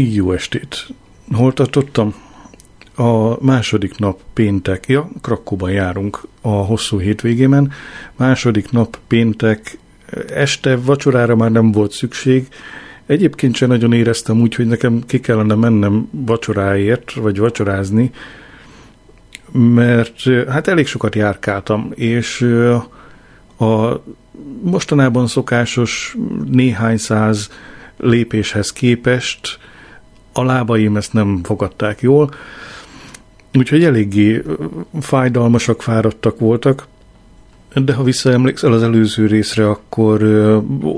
Jó estét! Hol tartottam? A második nap péntek, ja, Krakóban járunk a hosszú hétvégémen. Második nap péntek, este vacsorára már nem volt szükség. Egyébként sem nagyon éreztem úgy, hogy nekem ki kellene mennem vacsoráért, vagy vacsorázni, mert hát elég sokat járkáltam, és a mostanában szokásos néhány száz lépéshez képest a lábaim ezt nem fogadták jól, úgyhogy eléggé fájdalmasak, fáradtak voltak, de ha visszaemlékszel az előző részre, akkor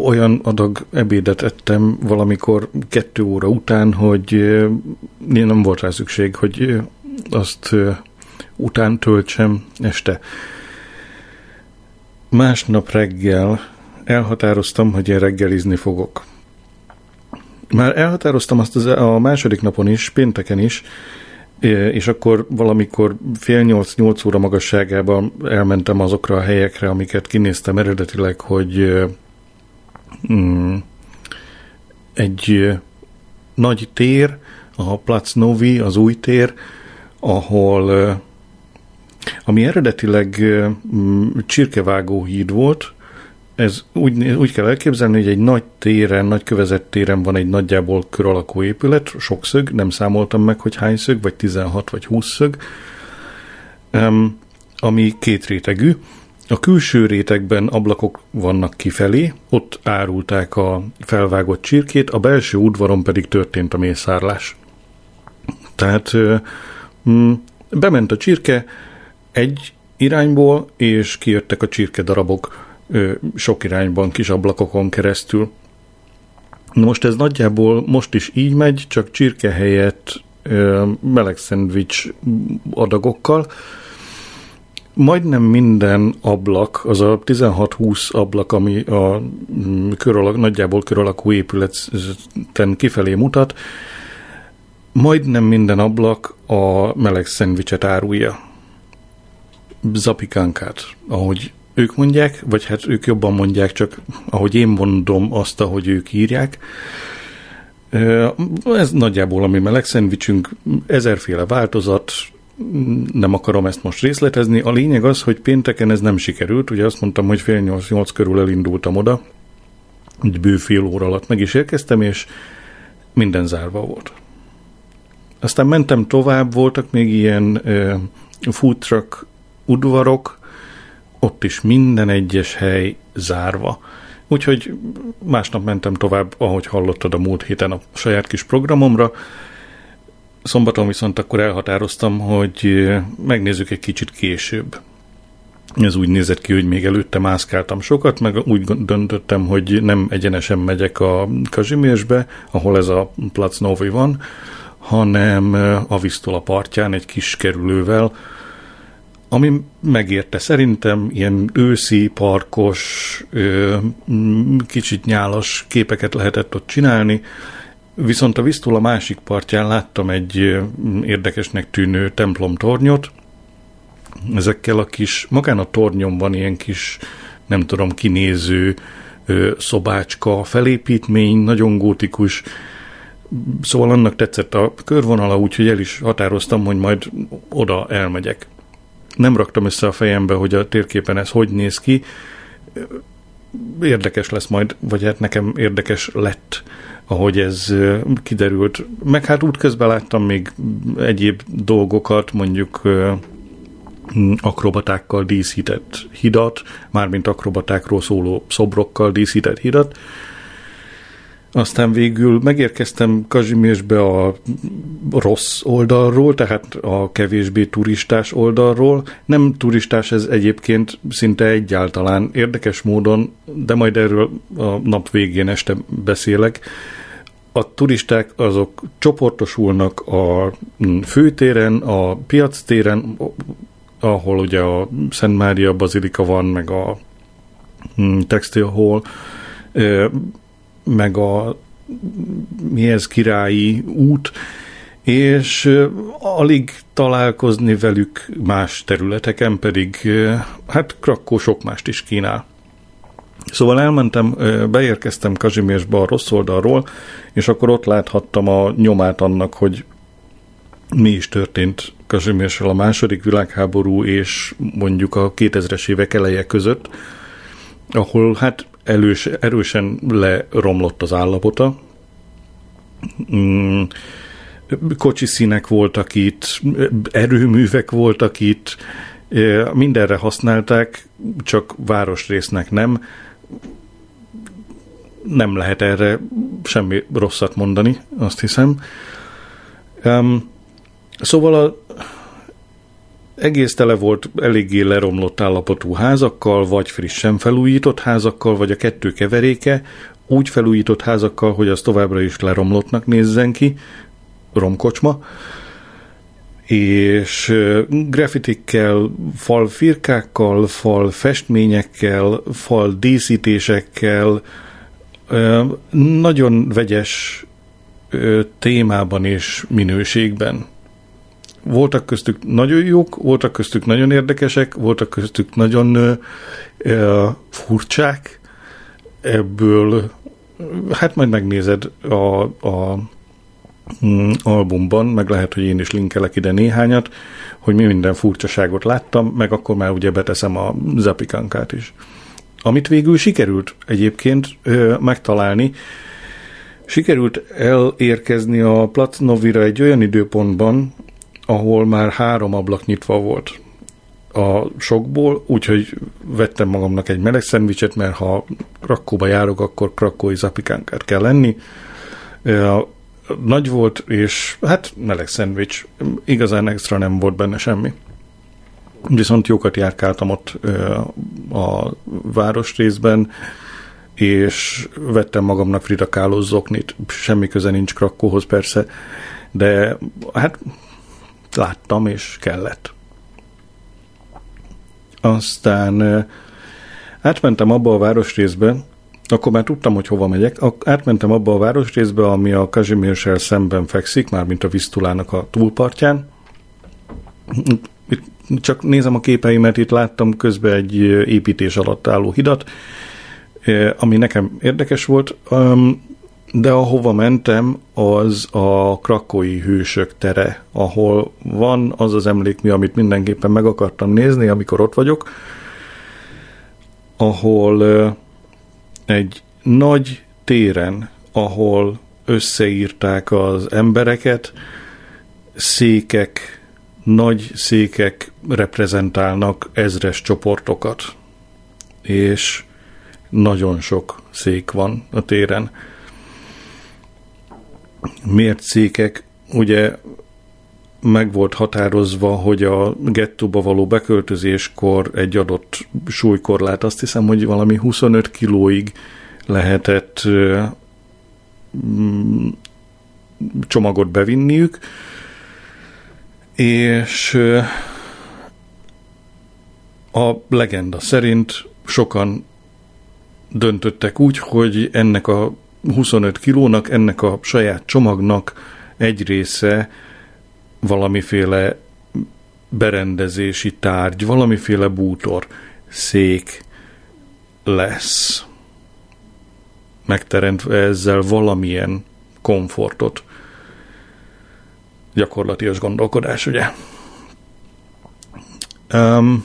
olyan adag ebédet ettem valamikor kettő óra után, hogy nem volt rá szükség, hogy azt ö, után töltsem este. Másnap reggel elhatároztam, hogy én reggelizni fogok. Már elhatároztam azt az, a második napon is, pénteken is, és akkor valamikor fél nyolc-nyolc óra magasságában elmentem azokra a helyekre, amiket kinéztem eredetileg, hogy mm, egy nagy tér, a Platz Novi, az új tér, ahol ami eredetileg mm, csirkevágó híd volt, ez úgy, úgy kell elképzelni, hogy egy nagy téren, nagy kövezett téren van egy nagyjából kör alakú épület, sok szög, nem számoltam meg, hogy hány szög, vagy 16 vagy 20 szög, ami két rétegű. A külső rétegben ablakok vannak kifelé, ott árulták a felvágott csirkét, a belső udvaron pedig történt a mészárlás. Tehát um, bement a csirke egy irányból, és kijöttek a csirke darabok sok irányban kis ablakokon keresztül. Most ez nagyjából most is így megy, csak csirke helyett meleg szendvics adagokkal. Majdnem minden ablak, az a 16-20 ablak, ami a mm, kör alak, nagyjából kör alakú épületen kifelé mutat, majdnem minden ablak a meleg szendvicset árulja. Zapikánkát, ahogy ők mondják, vagy hát ők jobban mondják, csak ahogy én mondom azt, ahogy ők írják. Ez nagyjából a mi meleg szendvicsünk, ezerféle változat, nem akarom ezt most részletezni. A lényeg az, hogy pénteken ez nem sikerült, ugye azt mondtam, hogy fél nyolc-nyolc körül elindultam oda, egy bő fél óra alatt meg is érkeztem, és minden zárva volt. Aztán mentem tovább, voltak még ilyen uh, food truck udvarok, ott is minden egyes hely zárva. Úgyhogy másnap mentem tovább, ahogy hallottad a múlt héten a saját kis programomra. Szombaton viszont akkor elhatároztam, hogy megnézzük egy kicsit később. Ez úgy nézett ki, hogy még előtte mászkáltam sokat, meg úgy döntöttem, hogy nem egyenesen megyek a Kazsimiersbe, ahol ez a Plac Novi van, hanem a Visztola partján egy kis kerülővel, ami megérte szerintem, ilyen őszi, parkos, kicsit nyálas képeket lehetett ott csinálni, viszont a Visztula másik partján láttam egy érdekesnek tűnő templomtornyot, ezekkel a kis, magán a tornyon van ilyen kis, nem tudom, kinéző szobácska felépítmény, nagyon gótikus, szóval annak tetszett a körvonala, úgyhogy el is határoztam, hogy majd oda elmegyek nem raktam össze a fejembe, hogy a térképen ez hogy néz ki. Érdekes lesz majd, vagy hát nekem érdekes lett, ahogy ez kiderült. Meg hát útközben láttam még egyéb dolgokat, mondjuk akrobatákkal díszített hidat, mármint akrobatákról szóló szobrokkal díszített hidat, aztán végül megérkeztem Kazsimiersbe a rossz oldalról, tehát a kevésbé turistás oldalról. Nem turistás ez egyébként szinte egyáltalán érdekes módon, de majd erről a nap végén este beszélek. A turisták azok csoportosulnak a főtéren, a piac téren, ahol ugye a Szent Mária Bazilika van, meg a mm, Textil Hall, meg a mihez királyi út, és alig találkozni velük más területeken, pedig hát Krakó sok mást is kínál. Szóval elmentem, beérkeztem Kazsimiersbe a rossz oldalról, és akkor ott láthattam a nyomát annak, hogy mi is történt Kazsimiersel a második világháború és mondjuk a 2000-es évek eleje között, ahol hát elős, erősen leromlott az állapota. Mm, kocsi színek voltak itt, erőművek voltak itt, mindenre használták, csak városrésznek nem. Nem lehet erre semmi rosszat mondani, azt hiszem. Szóval a egész tele volt eléggé leromlott állapotú házakkal, vagy frissen felújított házakkal, vagy a kettő keveréke, úgy felújított házakkal, hogy az továbbra is leromlottnak nézzen ki, romkocsma, és grafitikkel, falfirkákkal, fal festményekkel, fal díszítésekkel, nagyon vegyes témában és minőségben. Voltak köztük nagyon jók, voltak köztük nagyon érdekesek, voltak köztük nagyon ö, furcsák. Ebből, hát majd megnézed a, a mm, albumban, meg lehet, hogy én is linkelek ide néhányat, hogy mi minden furcsaságot láttam, meg akkor már ugye beteszem a zapikankát is. Amit végül sikerült egyébként ö, megtalálni, sikerült elérkezni a Platnovira egy olyan időpontban, ahol már három ablak nyitva volt a sokból, úgyhogy vettem magamnak egy meleg szendvicset, mert ha Krakóba járok, akkor krakói zapikánkát kell lenni. Nagy volt, és hát meleg szendvics. Igazán extra nem volt benne semmi. Viszont jókat járkáltam ott a városrészben, és vettem magamnak fridakáló zoknit. Semmi köze nincs Krakóhoz persze, de hát láttam, és kellett. Aztán átmentem abba a városrészbe, akkor már tudtam, hogy hova megyek. Átmentem abba a városrészbe, ami a Kazsimírsel szemben fekszik, már mint a Visztulának a túlpartján. Csak nézem a képeimet, itt láttam közben egy építés alatt álló hidat, ami nekem érdekes volt de ahova mentem, az a krakói hősök tere, ahol van az az emlékmű, amit mindenképpen meg akartam nézni, amikor ott vagyok, ahol egy nagy téren, ahol összeírták az embereket, székek, nagy székek reprezentálnak ezres csoportokat, és nagyon sok szék van a téren mércékek, ugye meg volt határozva, hogy a gettóba való beköltözéskor egy adott súlykorlát, azt hiszem, hogy valami 25 kilóig lehetett mm, csomagot bevinniük, és a legenda szerint sokan döntöttek úgy, hogy ennek a 25 kilónak, ennek a saját csomagnak egy része valamiféle berendezési tárgy, valamiféle bútor, szék lesz. Megteremtve ezzel valamilyen komfortot. Gyakorlatias gondolkodás, ugye? Um,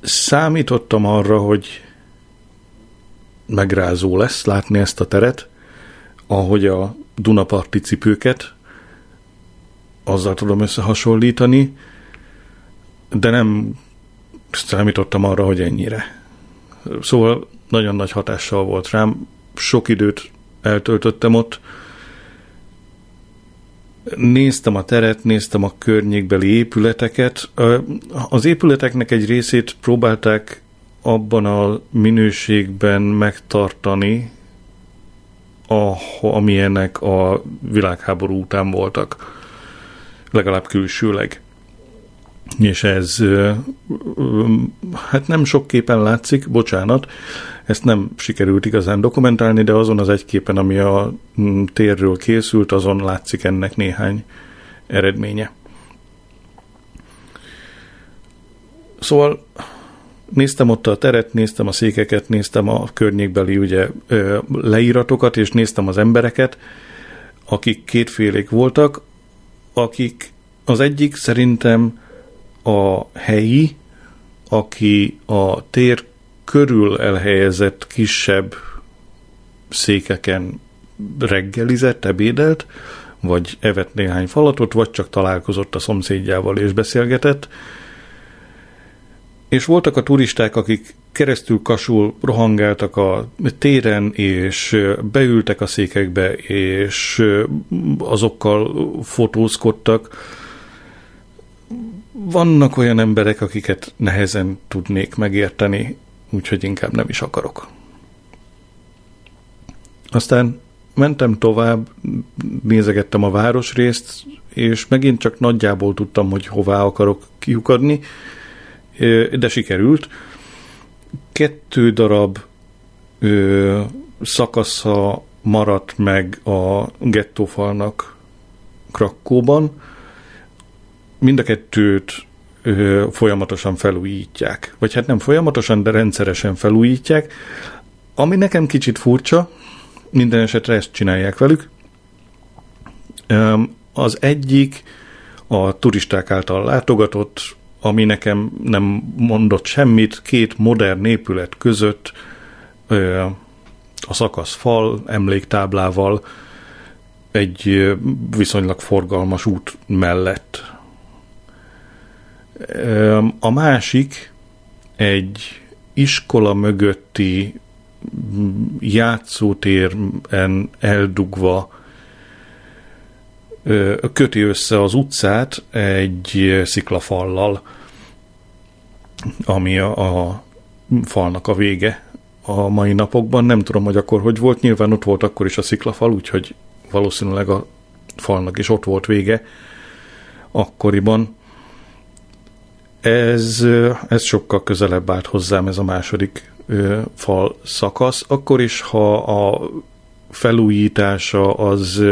számítottam arra, hogy megrázó lesz látni ezt a teret, ahogy a Dunaparti cipőket, azzal tudom összehasonlítani, de nem számítottam arra, hogy ennyire. Szóval nagyon nagy hatással volt rám, sok időt eltöltöttem ott, néztem a teret, néztem a környékbeli épületeket. Az épületeknek egy részét próbálták abban a minőségben megtartani, a, amilyenek a világháború után voltak, legalább külsőleg. És ez hát nem sok képen látszik, bocsánat, ezt nem sikerült igazán dokumentálni, de azon az egy képen, ami a térről készült, azon látszik ennek néhány eredménye. Szóval Néztem ott a teret, néztem a székeket, néztem a környékbeli ugye, leíratokat, és néztem az embereket, akik kétfélék voltak, akik az egyik szerintem a helyi, aki a tér körül elhelyezett kisebb székeken reggelizett, ebédelt, vagy evett néhány falatot, vagy csak találkozott a szomszédjával és beszélgetett. És voltak a turisták, akik keresztül kasul rohangáltak a téren, és beültek a székekbe, és azokkal fotózkodtak. Vannak olyan emberek, akiket nehezen tudnék megérteni, úgyhogy inkább nem is akarok. Aztán mentem tovább, nézegettem a városrészt, és megint csak nagyjából tudtam, hogy hová akarok kiukadni, de sikerült. Kettő darab ö, szakasza maradt meg a gettófalnak Krakóban. Mind a kettőt ö, folyamatosan felújítják. Vagy hát nem folyamatosan, de rendszeresen felújítják. Ami nekem kicsit furcsa, minden esetre ezt csinálják velük. Az egyik a turisták által látogatott, ami nekem nem mondott semmit, két modern épület között a szakasz fal emléktáblával egy viszonylag forgalmas út mellett. A másik egy iskola mögötti játszótéren eldugva köti össze az utcát egy sziklafallal, ami a, a falnak a vége a mai napokban. Nem tudom, hogy akkor hogy volt, nyilván ott volt akkor is a sziklafal, úgyhogy valószínűleg a falnak is ott volt vége akkoriban. Ez, ez sokkal közelebb állt hozzám ez a második fal szakasz, akkor is, ha a felújítása az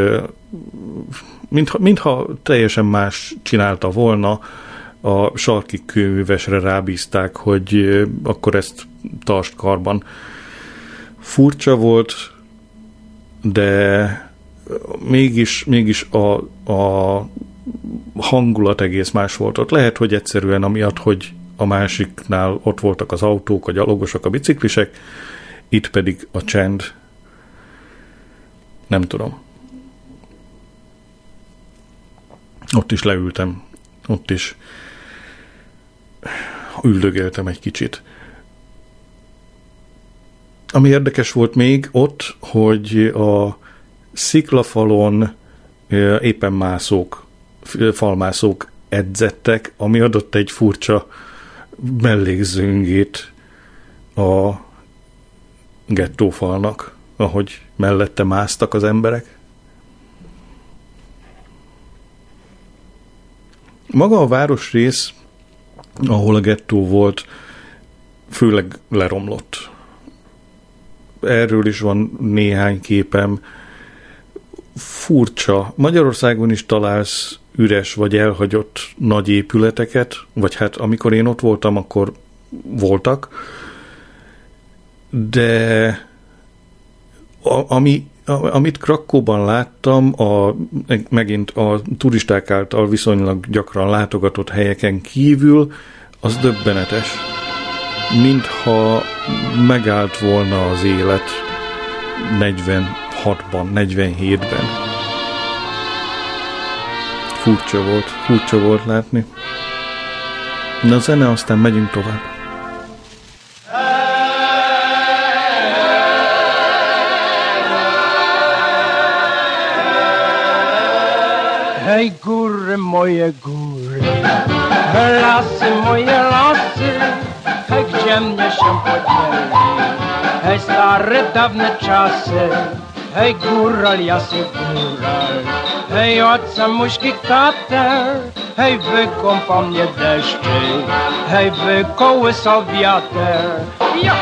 mintha, mintha teljesen más csinálta volna, a sarki kőművesre rábízták, hogy akkor ezt tartsd karban. Furcsa volt, de mégis, mégis a, a hangulat egész más volt ott. Lehet, hogy egyszerűen amiatt, hogy a másiknál ott voltak az autók, a gyalogosok, a biciklisek, itt pedig a csend. Nem tudom. Ott is leültem, ott is üldögéltem egy kicsit. Ami érdekes volt még ott, hogy a sziklafalon éppen mászók, falmászók edzettek, ami adott egy furcsa mellékzőngét a gettófalnak, ahogy mellette másztak az emberek. Maga a városrész, ahol a gettó volt, főleg leromlott. Erről is van néhány képem. Furcsa. Magyarországon is találsz üres vagy elhagyott nagy épületeket, vagy hát amikor én ott voltam, akkor voltak, de a, ami, amit Krakóban láttam, a, megint a turisták által viszonylag gyakran látogatott helyeken kívül, az döbbenetes. Mintha megállt volna az élet 46-ban, 47-ben. Furcsa volt, furcsa volt látni. Na a zene, aztán megyünk tovább. Hej góry moje góry, lasy moje lasy, hej gdzie mnie się podzieli, hej stare dawne czasy, hej góral, jasy góral. Hej, ojca muszki tater, hej, wykąpa mnie deszczy, hej, wykołysał wiater. Ja,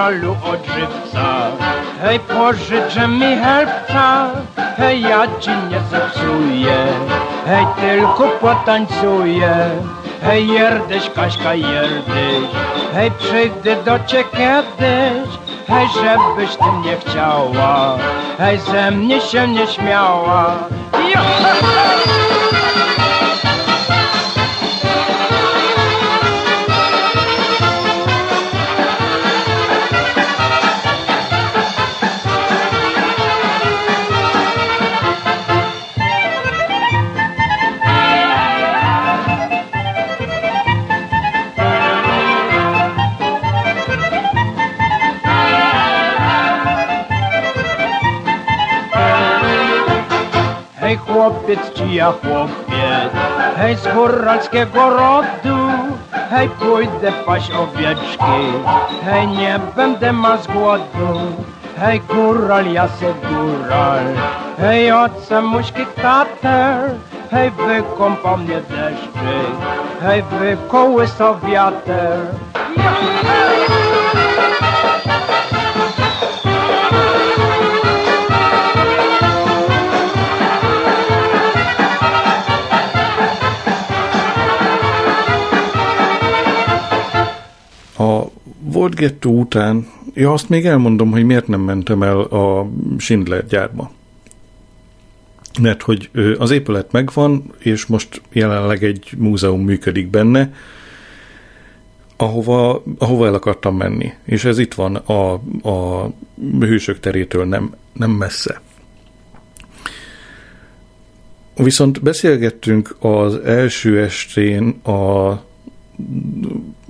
góralu odżywca. Hej, pożyczę mi helpca, hej, ja ci nie zepsuję, hej, tylko potańcuję. Hej, jerdyś, Kaśka, jerdyś, hej, przyjdę do ciebie kiedyś, hej, żebyś ty nie chciała, hej, ze mnie się nie śmiała. chłopiec ci ja chłopiec, hej z góralskiego rodu, hej pójdę paść owieczki, hej nie będę ma z głodu. Hej góral, ja se góral, hej ojca muśki tater, hej wykąpał mnie deszczyk, hej wykołysał wiater. Volt gettó után, ja azt még elmondom, hogy miért nem mentem el a Schindler gyárba. Mert hogy az épület megvan, és most jelenleg egy múzeum működik benne, ahova, ahova el akartam menni. És ez itt van a, a hősök terétől nem, nem messze. Viszont beszélgettünk az első estén a,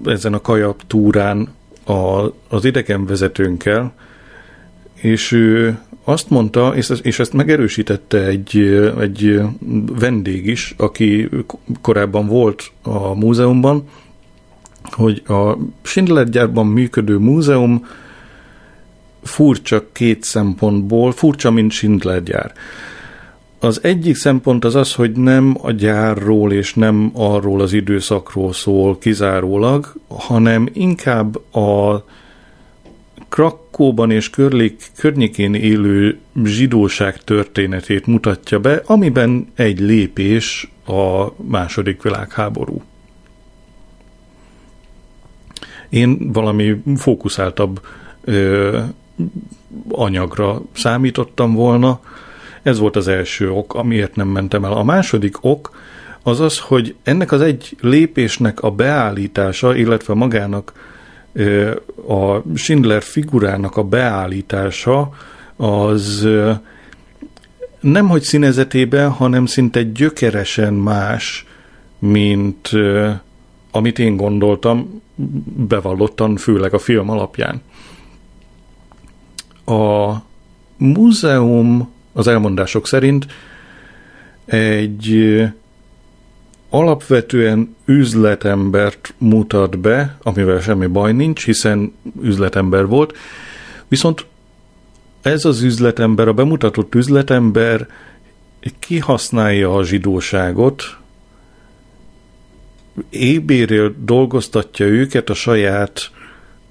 ezen a kajap túrán a, az idegenvezetőnkkel, és ő azt mondta, és és ezt megerősítette egy, egy vendég is, aki korábban volt a múzeumban, hogy a Schindler gyárban működő múzeum furcsa két szempontból, furcsa, mint Schindler gyár. Az egyik szempont az az, hogy nem a gyárról és nem arról az időszakról szól kizárólag, hanem inkább a Krakóban és körlék, környékén élő zsidóság történetét mutatja be, amiben egy lépés a második világháború. Én valami fókuszáltabb ö, anyagra számítottam volna, ez volt az első ok, amiért nem mentem el. A második ok az az, hogy ennek az egy lépésnek a beállítása, illetve magának a Schindler figurának a beállítása az nem hogy színezetében, hanem szinte gyökeresen más, mint amit én gondoltam, bevallottan, főleg a film alapján. A múzeum az elmondások szerint egy alapvetően üzletembert mutat be, amivel semmi baj nincs, hiszen üzletember volt, viszont ez az üzletember, a bemutatott üzletember kihasználja a zsidóságot, ébéről dolgoztatja őket a saját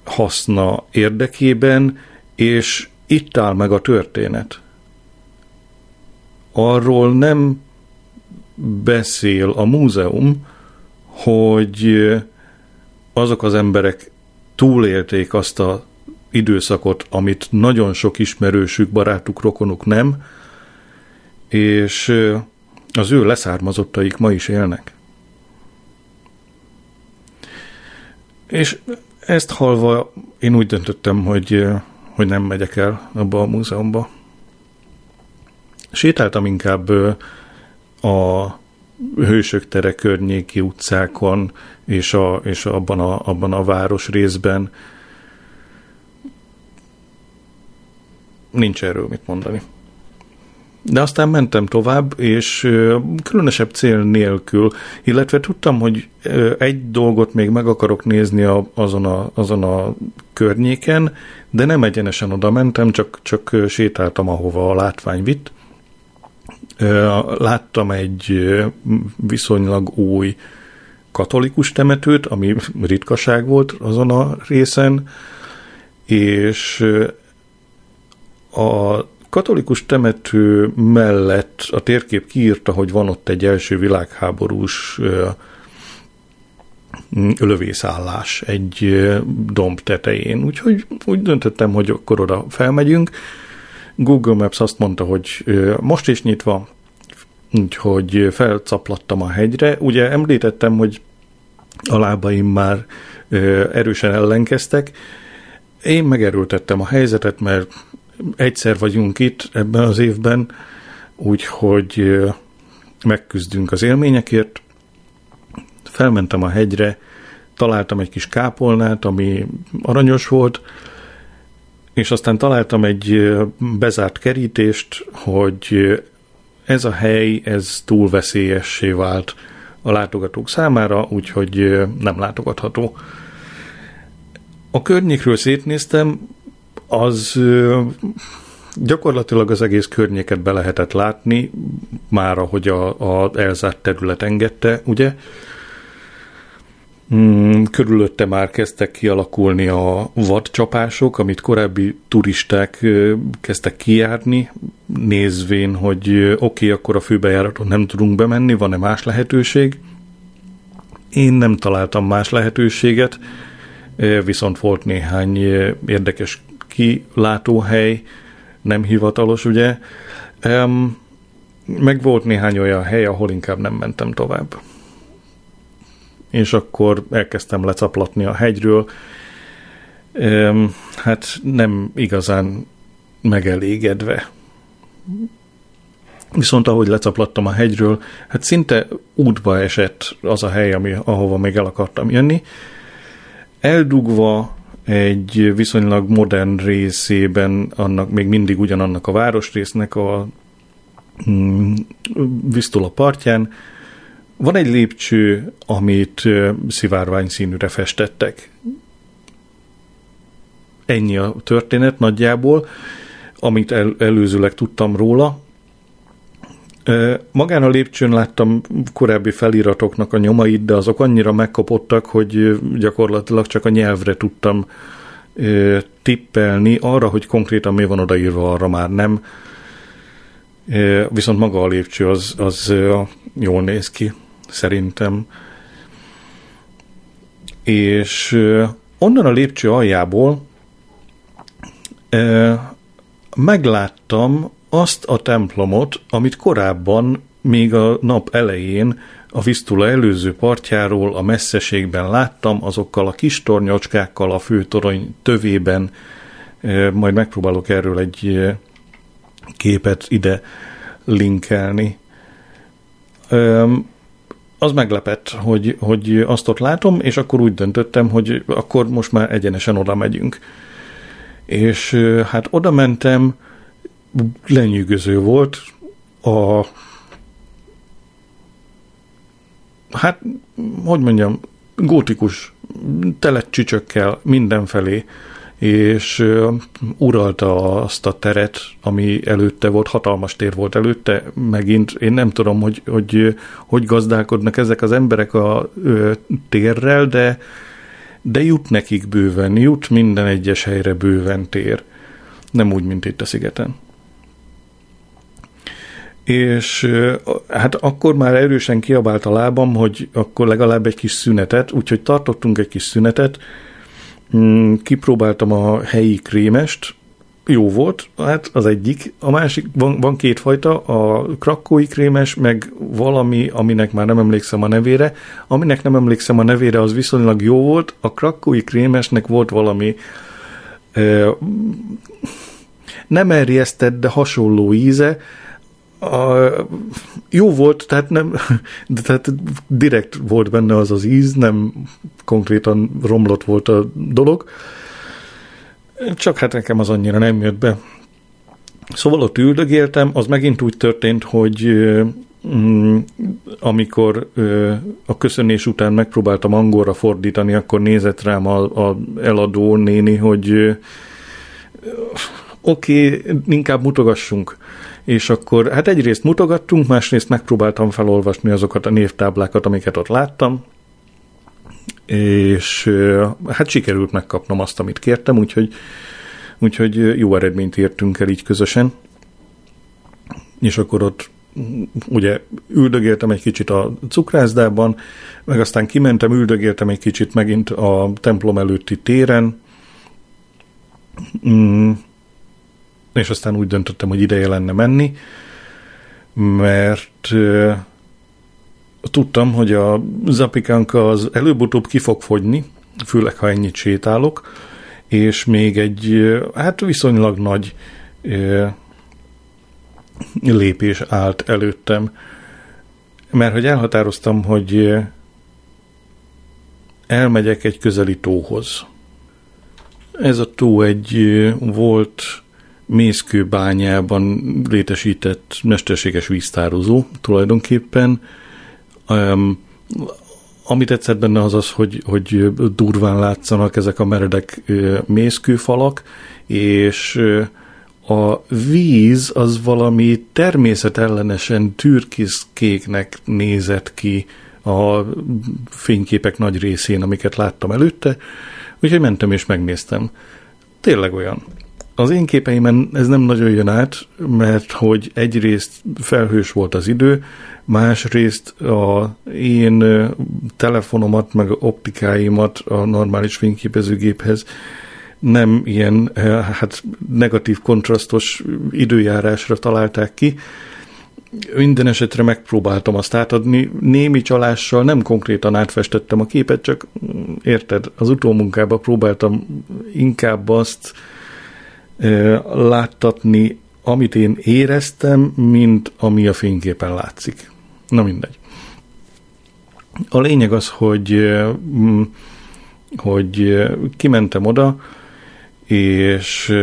haszna érdekében, és itt áll meg a történet. Arról nem beszél a múzeum, hogy azok az emberek túlélték azt a időszakot, amit nagyon sok ismerősük, barátuk, rokonuk nem, és az ő leszármazottaik ma is élnek. És ezt halva én úgy döntöttem, hogy, hogy nem megyek el abba a múzeumba. Sétáltam inkább a hősök tere környéki utcákon, és, a, és abban, a, abban a város részben. Nincs erről mit mondani. De aztán mentem tovább, és különösebb cél nélkül, illetve tudtam, hogy egy dolgot még meg akarok nézni azon a, azon a környéken, de nem egyenesen oda mentem, csak, csak sétáltam, ahova a látvány vitt. Láttam egy viszonylag új katolikus temetőt, ami ritkaság volt azon a részen, és a katolikus temető mellett a térkép kiírta, hogy van ott egy első világháborús lövészállás egy domb tetején. Úgyhogy úgy döntöttem, hogy akkor oda felmegyünk. Google Maps azt mondta, hogy most is nyitva, úgyhogy felcaplattam a hegyre. Ugye említettem, hogy a lábaim már erősen ellenkeztek. Én megerőltettem a helyzetet, mert egyszer vagyunk itt ebben az évben, úgyhogy megküzdünk az élményekért. Felmentem a hegyre, találtam egy kis kápolnát, ami aranyos volt, és aztán találtam egy bezárt kerítést, hogy ez a hely, ez túl veszélyessé vált a látogatók számára, úgyhogy nem látogatható. A környékről szétnéztem, az gyakorlatilag az egész környéket be lehetett látni, már ahogy a, a elzárt terület engedte, ugye. Mm, körülötte már kezdtek kialakulni a vadcsapások, amit korábbi turisták kezdtek kijárni, nézvén, hogy oké, okay, akkor a főbejáraton nem tudunk bemenni, van-e más lehetőség. Én nem találtam más lehetőséget, viszont volt néhány érdekes kilátóhely, nem hivatalos, ugye. Meg volt néhány olyan hely, ahol inkább nem mentem tovább és akkor elkezdtem lecaplatni a hegyről. Hát nem igazán megelégedve. Viszont ahogy lecaplattam a hegyről, hát szinte útba esett az a hely, ami, ahova még el akartam jönni. Eldugva egy viszonylag modern részében, annak még mindig ugyanannak a városrésznek a mm, Visztula partján, van egy lépcső, amit szivárvány színűre festettek. Ennyi a történet nagyjából, amit el, előzőleg tudtam róla. Magán a lépcsőn láttam korábbi feliratoknak a nyomait, de azok annyira megkapottak, hogy gyakorlatilag csak a nyelvre tudtam tippelni. Arra, hogy konkrétan mi van odaírva, arra már nem. Viszont maga a lépcső az, az jól néz ki szerintem. És onnan a lépcső aljából megláttam azt a templomot, amit korábban, még a nap elején a Visztula előző partjáról a messzeségben láttam, azokkal a kis tornyocskákkal a főtorony tövében, majd megpróbálok erről egy képet ide linkelni az meglepett, hogy, hogy azt ott látom, és akkor úgy döntöttem, hogy akkor most már egyenesen oda megyünk. És hát oda mentem, lenyűgöző volt a hát, hogy mondjam, gótikus, tele csücsökkel mindenfelé és uralta azt a teret, ami előtte volt, hatalmas tér volt előtte, megint én nem tudom, hogy hogy, hogy gazdálkodnak ezek az emberek a ö, térrel, de, de jut nekik bőven, jut minden egyes helyre bőven tér. Nem úgy, mint itt a szigeten. És hát akkor már erősen kiabált a lábam, hogy akkor legalább egy kis szünetet, úgyhogy tartottunk egy kis szünetet, kipróbáltam a helyi krémest, jó volt, hát az egyik. A másik, van, van kétfajta, a krakói krémes, meg valami, aminek már nem emlékszem a nevére. Aminek nem emlékszem a nevére, az viszonylag jó volt. A krakói krémesnek volt valami ö, nem erjesztett, de hasonló íze, a, jó volt, tehát nem, de tehát direkt volt benne az az íz, nem konkrétan romlott volt a dolog, csak hát nekem az annyira nem jött be. Szóval ott üldögéltem, az megint úgy történt, hogy mm, amikor a köszönés után megpróbáltam angolra fordítani, akkor nézett rám a, a eladó néni, hogy oké, okay, inkább mutogassunk és akkor hát egyrészt mutogattunk, másrészt megpróbáltam felolvasni azokat a névtáblákat, amiket ott láttam, és hát sikerült megkapnom azt, amit kértem, úgyhogy, úgyhogy jó eredményt értünk el így közösen. És akkor ott ugye üldögéltem egy kicsit a cukrászdában, meg aztán kimentem, üldögéltem egy kicsit megint a templom előtti téren, mm, és aztán úgy döntöttem, hogy ideje lenne menni, mert tudtam, hogy a zapikánka az előbb-utóbb ki fog fogyni, főleg ha ennyit sétálok, és még egy hát viszonylag nagy lépés állt előttem, mert hogy elhatároztam, hogy elmegyek egy közeli tóhoz. Ez a tó egy volt mészkőbányában létesített mesterséges víztározó tulajdonképpen. Um, ami tetszett benne az az, hogy, hogy durván látszanak ezek a meredek mészkőfalak, és a víz az valami természetellenesen türkiszkéknek nézett ki a fényképek nagy részén, amiket láttam előtte, úgyhogy mentem és megnéztem. Tényleg olyan. Az én képeimen ez nem nagyon jön át, mert hogy egyrészt felhős volt az idő, másrészt a én telefonomat, meg optikáimat a normális fényképezőgéphez nem ilyen hát negatív kontrasztos időjárásra találták ki. Minden esetre megpróbáltam azt átadni, némi csalással nem konkrétan átfestettem a képet, csak mm, érted, az utómunkába próbáltam inkább azt láttatni, amit én éreztem, mint ami a fényképen látszik. Na mindegy. A lényeg az, hogy, hogy kimentem oda, és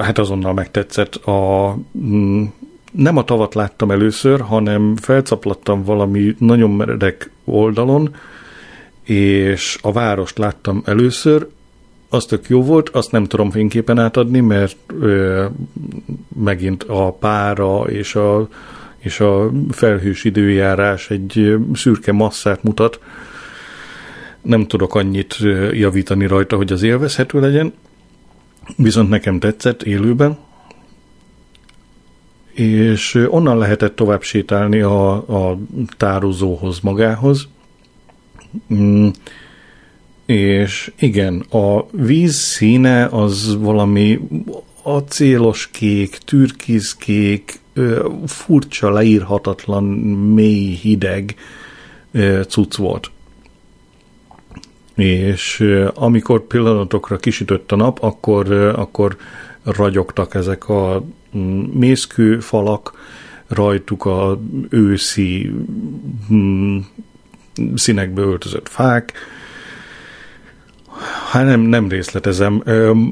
hát azonnal megtetszett. A, nem a tavat láttam először, hanem felcaplattam valami nagyon meredek oldalon, és a várost láttam először, az tök jó volt, azt nem tudom fényképen átadni, mert ö, megint a pára és a, és a felhős időjárás egy szürke masszát mutat. Nem tudok annyit javítani rajta, hogy az élvezhető legyen, viszont nekem tetszett élőben, és onnan lehetett tovább sétálni a, a tározóhoz magához. Mm, és igen, a víz színe az valami acélos kék, türkizkék, furcsa, leírhatatlan, mély, hideg cucc volt. És amikor pillanatokra kisütött a nap, akkor, akkor ragyogtak ezek a mm, mészkő falak, rajtuk a őszi mm, színekbe öltözött fák, Hát nem, nem részletezem.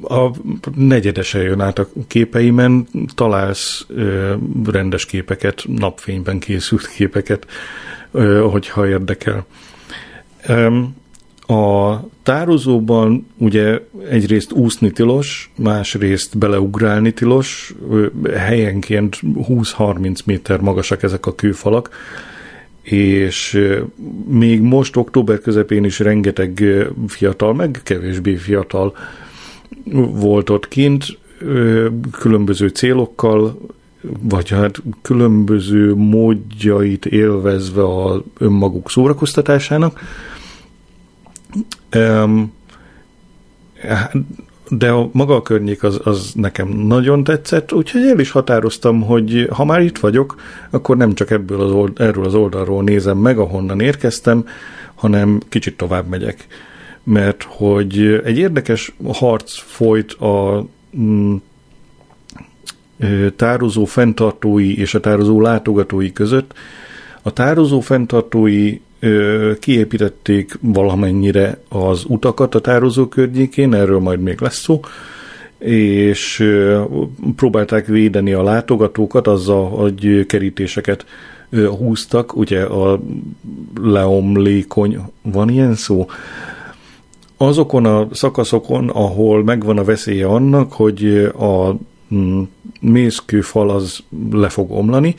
A negyedese jön át a képeimen, találsz rendes képeket, napfényben készült képeket, hogyha érdekel. A tározóban ugye egyrészt úszni tilos, másrészt beleugrálni tilos, helyenként 20-30 méter magasak ezek a kőfalak, és még most október közepén is rengeteg fiatal, meg kevésbé fiatal volt ott kint, különböző célokkal, vagy hát különböző módjait élvezve a önmaguk szórakoztatásának, de a maga a környék az, az nekem nagyon tetszett, úgyhogy el is határoztam, hogy ha már itt vagyok, akkor nem csak ebből az old, erről az oldalról nézem meg, ahonnan érkeztem, hanem kicsit tovább megyek. Mert hogy egy érdekes harc folyt a mm, tározó fenntartói és a tározó látogatói között. A tározó fenntartói kiépítették valamennyire az utakat a tározó környékén, erről majd még lesz szó, és próbálták védeni a látogatókat azzal, hogy kerítéseket húztak, ugye a leomlékony, van ilyen szó? Azokon a szakaszokon, ahol megvan a veszélye annak, hogy a mm, mészkőfal az le fog omlani,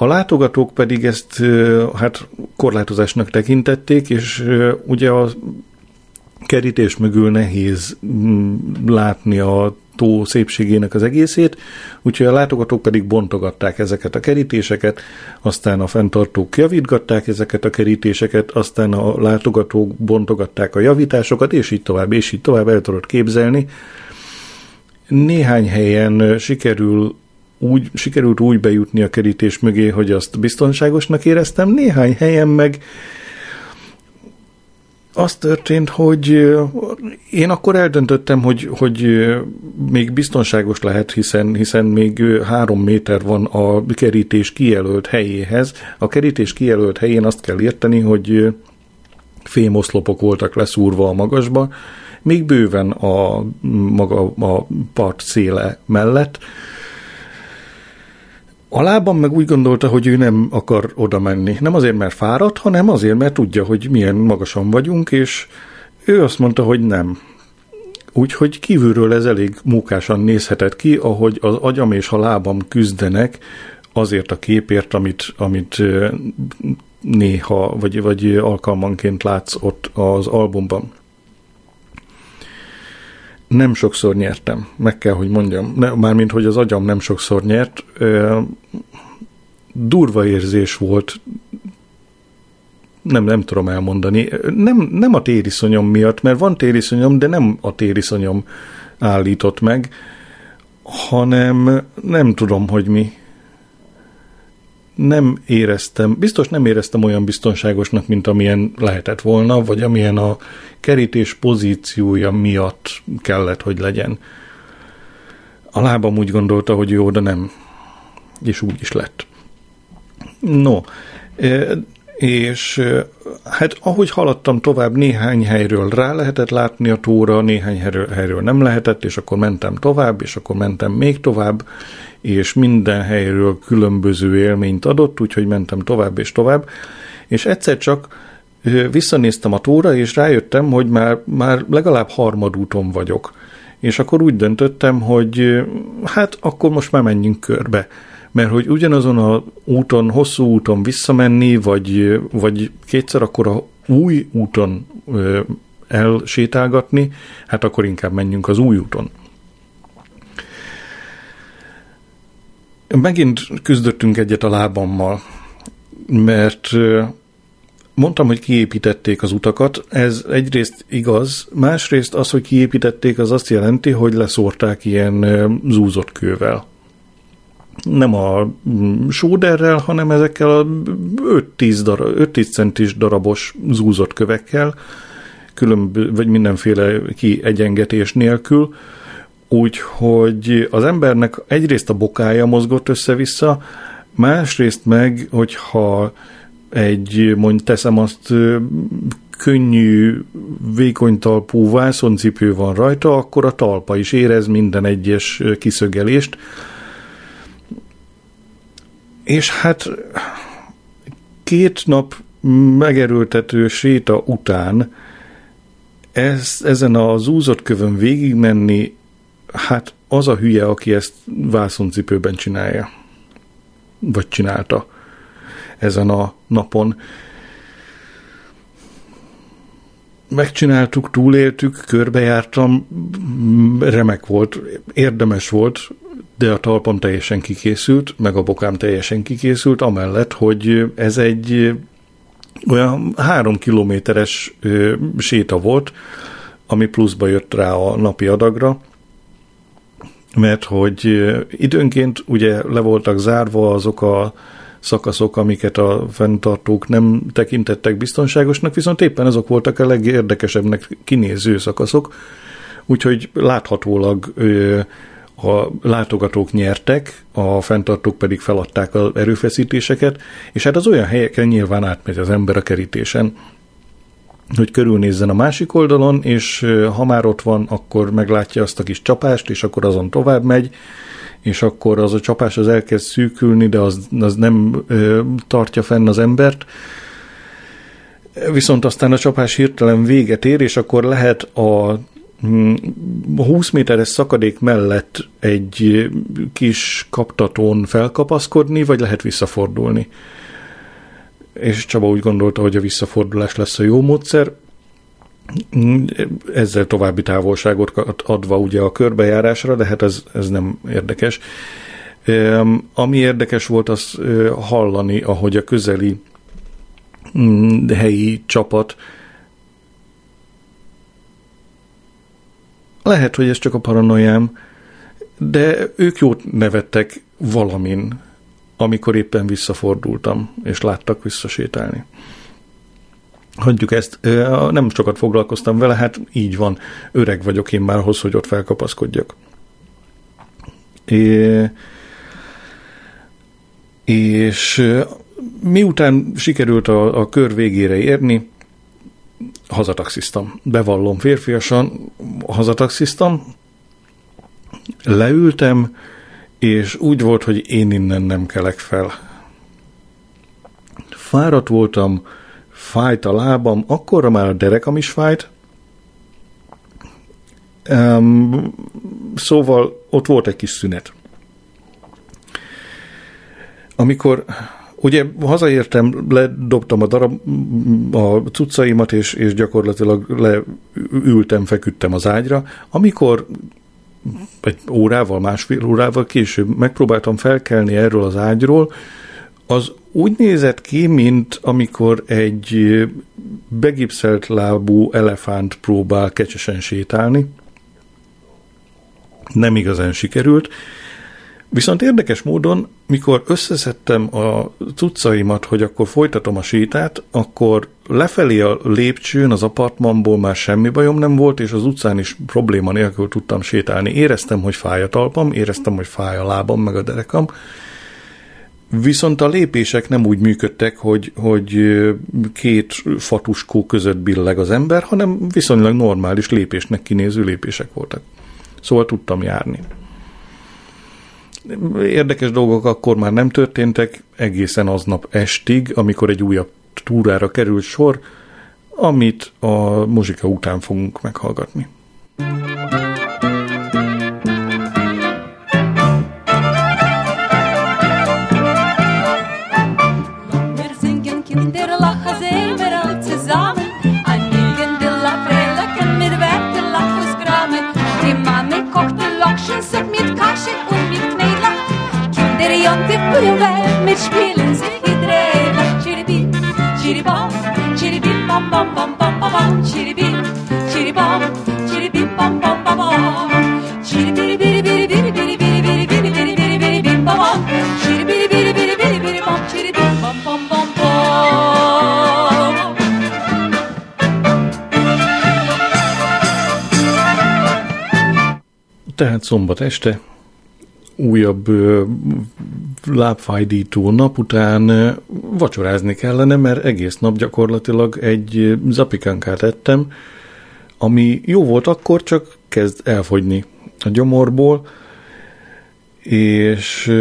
a látogatók pedig ezt hát korlátozásnak tekintették, és ugye a kerítés mögül nehéz mm, látni a tó szépségének az egészét, úgyhogy a látogatók pedig bontogatták ezeket a kerítéseket, aztán a fenntartók javítgatták ezeket a kerítéseket, aztán a látogatók bontogatták a javításokat, és így tovább, és így tovább el tudod képzelni. Néhány helyen sikerül úgy, sikerült úgy bejutni a kerítés mögé, hogy azt biztonságosnak éreztem, néhány helyen meg az történt, hogy én akkor eldöntöttem, hogy, hogy még biztonságos lehet, hiszen, hiszen még három méter van a kerítés kijelölt helyéhez. A kerítés kijelölt helyén azt kell érteni, hogy fémoszlopok voltak leszúrva a magasba, még bőven a maga a part széle mellett, a lábam meg úgy gondolta, hogy ő nem akar oda menni. Nem azért, mert fáradt, hanem azért, mert tudja, hogy milyen magasan vagyunk, és ő azt mondta, hogy nem. Úgyhogy kívülről ez elég mókásan nézhetett ki, ahogy az agyam és a lábam küzdenek azért a képért, amit, amit néha, vagy, vagy alkalmanként látsz ott az albumban nem sokszor nyertem, meg kell, hogy mondjam. Ne, mármint, hogy az agyam nem sokszor nyert. Durva érzés volt, nem, nem tudom elmondani. Nem, nem a tériszonyom miatt, mert van tériszonyom, de nem a tériszonyom állított meg, hanem nem tudom, hogy mi nem éreztem, biztos nem éreztem olyan biztonságosnak, mint amilyen lehetett volna, vagy amilyen a kerítés pozíciója miatt kellett, hogy legyen. A lábam úgy gondolta, hogy jó, de nem. És úgy is lett. No, e, és e, hát ahogy haladtam tovább, néhány helyről rá lehetett látni a tóra, néhány helyről, helyről nem lehetett, és akkor mentem tovább, és akkor mentem még tovább, és minden helyről különböző élményt adott, úgyhogy mentem tovább és tovább, és egyszer csak visszanéztem a tóra, és rájöttem, hogy már, már legalább harmadúton vagyok. És akkor úgy döntöttem, hogy hát akkor most már menjünk körbe. Mert hogy ugyanazon a úton, hosszú úton visszamenni, vagy, vagy kétszer akkor a új úton elsétálgatni, hát akkor inkább menjünk az új úton. Megint küzdöttünk egyet a lábammal, mert mondtam, hogy kiépítették az utakat, ez egyrészt igaz, másrészt az, hogy kiépítették, az azt jelenti, hogy leszórták ilyen zúzott kővel. Nem a mm, sóderrel, hanem ezekkel a 5-10, darab, 5-10 centis darabos zúzott kövekkel, különböző, vagy mindenféle kiegyengetés nélkül, Úgyhogy az embernek egyrészt a bokája mozgott össze-vissza, másrészt meg, hogyha egy, mondj, teszem azt, könnyű, vékony talpú vászoncipő van rajta, akkor a talpa is érez minden egyes kiszögelést. És hát két nap megerőltető séta után ez, ezen az úzott kövön végigmenni hát az a hülye, aki ezt vászoncipőben csinálja. Vagy csinálta ezen a napon. Megcsináltuk, túléltük, körbejártam, remek volt, érdemes volt, de a talpam teljesen kikészült, meg a bokám teljesen kikészült, amellett, hogy ez egy olyan három kilométeres séta volt, ami pluszba jött rá a napi adagra, mert hogy időnként ugye le voltak zárva azok a szakaszok, amiket a fenntartók nem tekintettek biztonságosnak, viszont éppen azok voltak a legérdekesebbnek kinéző szakaszok, úgyhogy láthatólag a látogatók nyertek, a fenntartók pedig feladták az erőfeszítéseket, és hát az olyan helyeken nyilván átmegy az ember a kerítésen, hogy körülnézzen a másik oldalon, és ha már ott van, akkor meglátja azt a kis csapást, és akkor azon tovább megy, és akkor az a csapás az elkezd szűkülni, de az, az nem ö, tartja fenn az embert. Viszont aztán a csapás hirtelen véget ér, és akkor lehet a 20 hm, méteres szakadék mellett egy kis kaptatón felkapaszkodni, vagy lehet visszafordulni és Csaba úgy gondolta, hogy a visszafordulás lesz a jó módszer, ezzel további távolságot adva ugye a körbejárásra, de hát ez, ez nem érdekes. Ami érdekes volt az hallani, ahogy a közeli mm, helyi csapat lehet, hogy ez csak a paranoiám, de ők jót nevettek valamin, amikor éppen visszafordultam, és láttak visszasétálni. Hagyjuk ezt, nem sokat foglalkoztam vele, hát így van, öreg vagyok én már ahhoz, hogy ott felkapaszkodjak. É, és miután sikerült a, a kör végére érni, hazataxiztam. Bevallom férfiasan, hazataxiztam, leültem, és úgy volt, hogy én innen nem kelek fel. Fáradt voltam, fájt a lábam, akkorra már a derekam is fájt. Um, szóval ott volt egy kis szünet. Amikor ugye hazaértem, ledobtam a darab, a cuccaimat, és, és gyakorlatilag leültem, feküdtem az ágyra, amikor egy órával, másfél órával később megpróbáltam felkelni erről az ágyról, az úgy nézett ki, mint amikor egy begipszelt lábú elefánt próbál kecsesen sétálni. Nem igazán sikerült, Viszont érdekes módon, mikor összeszedtem a cuccaimat, hogy akkor folytatom a sétát, akkor lefelé a lépcsőn az apartmanból már semmi bajom nem volt, és az utcán is probléma nélkül tudtam sétálni. Éreztem, hogy fáj a talpam, éreztem, hogy fáj a lábam, meg a derekam, Viszont a lépések nem úgy működtek, hogy, hogy két fatuskó között billeg az ember, hanem viszonylag normális lépésnek kinéző lépések voltak. Szóval tudtam járni. Érdekes dolgok akkor már nem történtek, egészen aznap estig, amikor egy újabb túrára került sor, amit a muzsika után fogunk meghallgatni. Mit Kaschen und mit Knädeln, Kinder, Jonte, Brüder, mit Spielen, sie çiribam çiribim bam bam bam bam bam bam çiribim çiribam çiribim bam bam bam bam çiribiri biri biri biri biri biri biri biri biri biri biri bim bam bam çiribiri biri biri biri biri bam çiribim bam bam bam bam Tehát szombat este újabb lábfájdító nap után vacsorázni kellene, mert egész nap gyakorlatilag egy zapikankát ettem, ami jó volt akkor, csak kezd elfogyni a gyomorból, és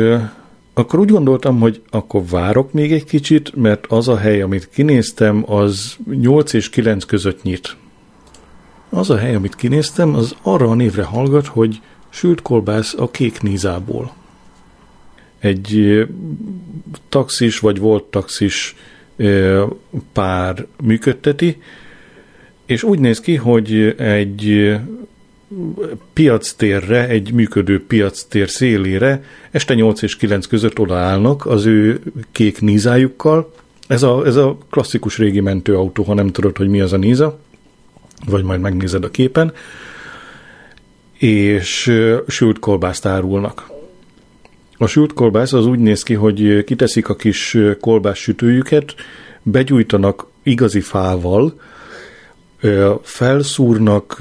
akkor úgy gondoltam, hogy akkor várok még egy kicsit, mert az a hely, amit kinéztem, az 8 és 9 között nyit. Az a hely, amit kinéztem, az arra a névre hallgat, hogy sült kolbász a kék nízából. Egy taxis vagy volt taxis pár működteti, és úgy néz ki, hogy egy piactérre, egy működő piactér szélére este 8 és 9 között odaállnak az ő kék nízájukkal. Ez a, ez a klasszikus régi mentőautó, ha nem tudod, hogy mi az a níza, vagy majd megnézed a képen és sült kolbászt árulnak. A sült kolbász az úgy néz ki, hogy kiteszik a kis kolbász sütőjüket, begyújtanak igazi fával, felszúrnak,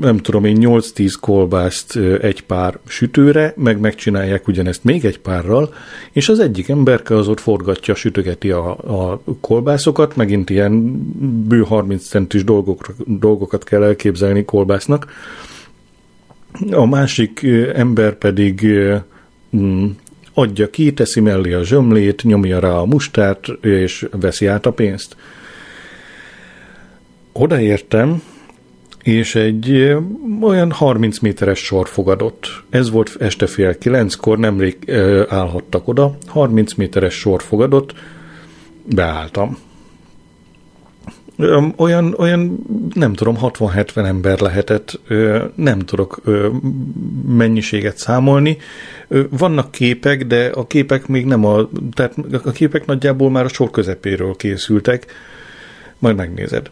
nem tudom én, 8-10 kolbászt egy pár sütőre, meg megcsinálják ugyanezt még egy párral, és az egyik emberke az ott forgatja, sütögeti a, a kolbászokat, megint ilyen bő 30 centis dolgok, dolgokat kell elképzelni kolbásznak, a másik ember pedig mm, adja ki, teszi mellé a zsömlét, nyomja rá a mustárt, és veszi át a pénzt. Odaértem, és egy olyan 30 méteres sor fogadott. Ez volt este fél kilenckor, nemrég állhattak oda, 30 méteres sor fogadott, beálltam. Olyan, olyan, nem tudom, 60-70 ember lehetett, nem tudok mennyiséget számolni. Vannak képek, de a képek még nem a, tehát a képek nagyjából már a sor közepéről készültek. Majd megnézed.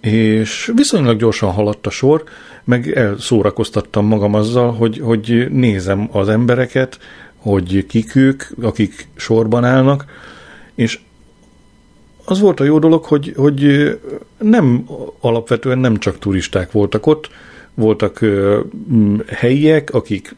És viszonylag gyorsan haladt a sor, meg elszórakoztattam magam azzal, hogy, hogy nézem az embereket, hogy kik ők, akik sorban állnak, és az volt a jó dolog, hogy, hogy nem alapvetően nem csak turisták voltak ott, voltak helyiek, akik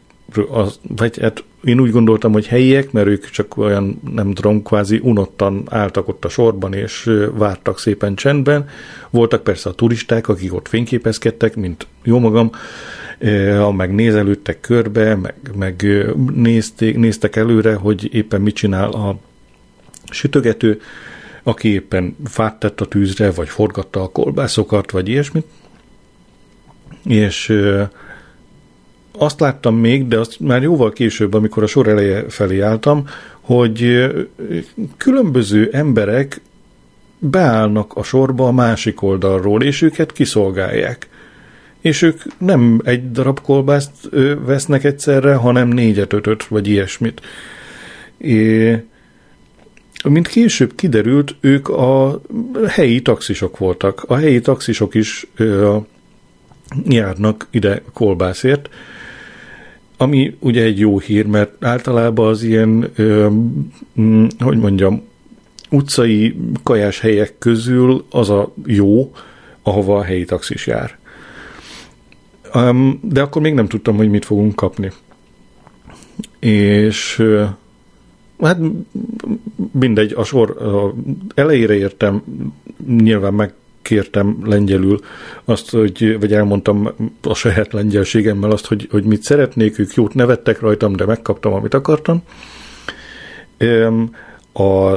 az, vagy hát én úgy gondoltam, hogy helyiek, mert ők csak olyan, nem tudom, kvázi unottan álltak ott a sorban, és vártak szépen csendben. Voltak persze a turisták, akik ott fényképezkedtek, mint jó magam, meg nézelődtek körbe, meg, meg nézték, néztek előre, hogy éppen mit csinál a sütögető, aki éppen fát tett a tűzre, vagy forgatta a kolbászokat, vagy ilyesmit. És azt láttam még, de azt már jóval később, amikor a sor eleje felé álltam, hogy különböző emberek beállnak a sorba a másik oldalról, és őket kiszolgálják. És ők nem egy darab kolbászt vesznek egyszerre, hanem négyet, ötöt, vagy ilyesmit. É, mint később kiderült, ők a helyi taxisok voltak. A helyi taxisok is járnak ide kolbászért, ami ugye egy jó hír, mert általában az ilyen, mm, hogy mondjam, utcai kajás helyek közül az a jó, ahova a helyi taxis jár. De akkor még nem tudtam, hogy mit fogunk kapni. És hát mindegy, a sor a elejére értem, nyilván megkértem lengyelül azt, hogy, vagy elmondtam a saját lengyelségemmel azt, hogy, hogy mit szeretnék, ők jót nevettek rajtam, de megkaptam, amit akartam. A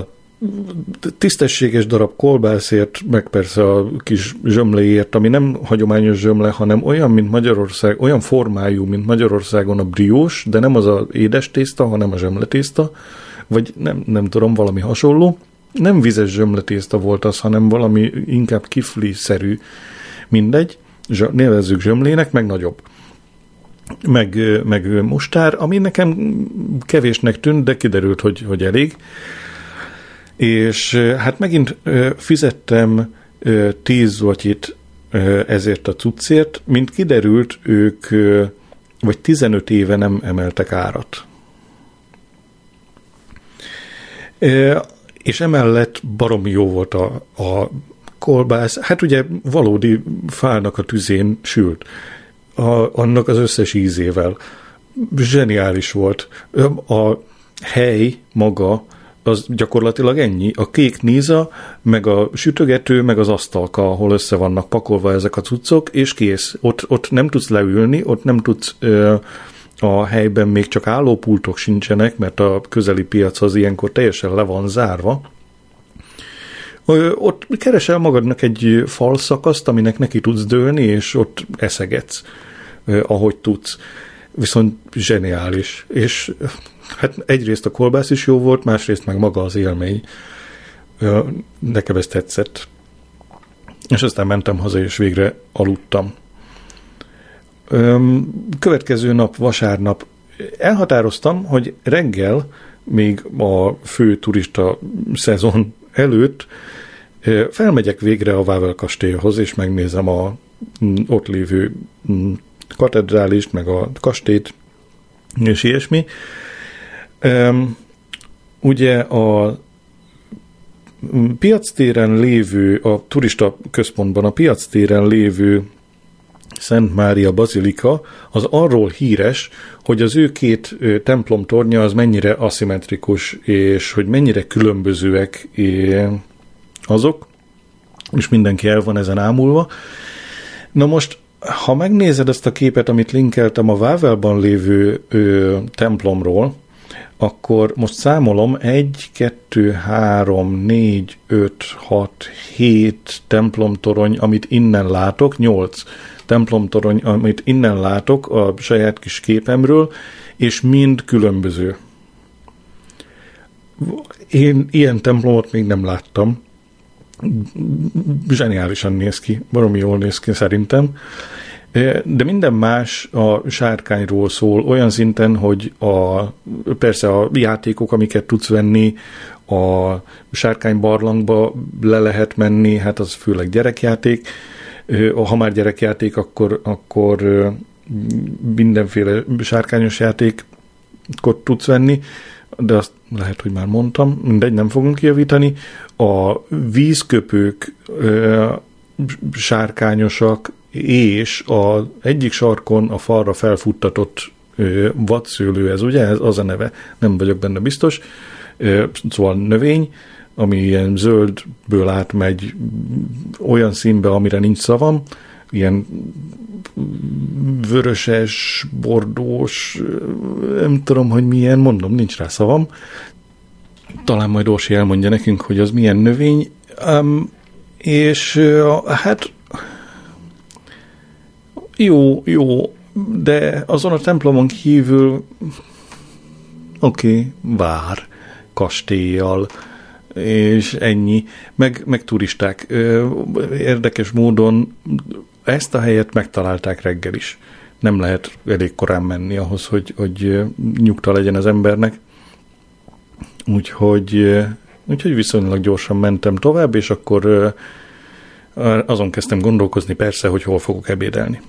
tisztességes darab kolbászért, meg persze a kis zsömléért, ami nem hagyományos zsömle, hanem olyan, mint Magyarország, olyan formájú, mint Magyarországon a briós, de nem az a édes tészta, hanem a zsömletészta, vagy nem, nem tudom, valami hasonló. Nem vizes zsömletészta volt az, hanem valami inkább kifli-szerű, mindegy, nevezzük zsömlének, meg nagyobb. Meg, meg mustár, ami nekem kevésnek tűnt, de kiderült, hogy, hogy elég. És hát megint fizettem 10 zlotyit ezért a cuccért, mint kiderült, ők vagy 15 éve nem emeltek árat. És emellett baromi jó volt a, a kolbász. Hát ugye valódi fának a tüzén sült. A, annak az összes ízével. Zseniális volt. A hely maga az gyakorlatilag ennyi. A kék níza, meg a sütögető, meg az asztalka, ahol össze vannak pakolva ezek a cuccok, és kész. Ott, ott nem tudsz leülni, ott nem tudsz ö, a helyben még csak állópultok sincsenek, mert a közeli piac az ilyenkor teljesen le van zárva. Ott keresel magadnak egy falszakaszt, aminek neki tudsz dőlni, és ott eszegetsz, ahogy tudsz. Viszont zseniális. És hát egyrészt a kolbász is jó volt, másrészt meg maga az élmény. Nekem ez tetszett. És aztán mentem haza, és végre aludtam. Következő nap, vasárnap elhatároztam, hogy reggel, még a fő turista szezon előtt felmegyek végre a Vável kastélyhoz, és megnézem a ott lévő katedrálist, meg a kastélyt, és ilyesmi. Ugye a piactéren lévő, a turista központban a piactéren lévő Szent Mária Bazilika az arról híres, hogy az ő két templom tornya az mennyire aszimmetrikus, és hogy mennyire különbözőek azok, és mindenki el van ezen ámulva. Na most, ha megnézed ezt a képet, amit linkeltem a Vávelban lévő ö, templomról, akkor most számolom 1, 2, 3, 4, 5, 6, 7 templomtorony, amit innen látok, 8 templomtorony, amit innen látok a saját kis képemről, és mind különböző. én ilyen templomot még nem láttam. Zseniálisan néz ki, baromi jól néz ki szerintem. De minden más a sárkányról szól, olyan szinten, hogy a, persze a játékok, amiket tudsz venni, a sárkány barlangba le lehet menni, hát az főleg gyerekjáték. Ha már gyerekjáték, akkor, akkor mindenféle sárkányos játékot tudsz venni, de azt lehet, hogy már mondtam, mindegy, nem fogunk kijavítani. A vízköpők sárkányosak, és az egyik sarkon a falra felfuttatott vadszőlő, ez ugye, ez az a neve, nem vagyok benne biztos, szóval növény, ami ilyen zöldből átmegy olyan színbe, amire nincs szavam, ilyen vöröses, bordós, nem tudom, hogy milyen, mondom, nincs rá szavam. Talán majd Orsi elmondja nekünk, hogy az milyen növény. Um, és hát jó, jó, de azon a templomon kívül oké, okay, vár, kastélyjal, és ennyi, meg, meg turisták. Érdekes módon ezt a helyet megtalálták reggel is. Nem lehet elég korán menni ahhoz, hogy, hogy nyugta legyen az embernek. Úgyhogy, úgyhogy viszonylag gyorsan mentem tovább, és akkor azon kezdtem gondolkozni persze, hogy hol fogok ebédelni.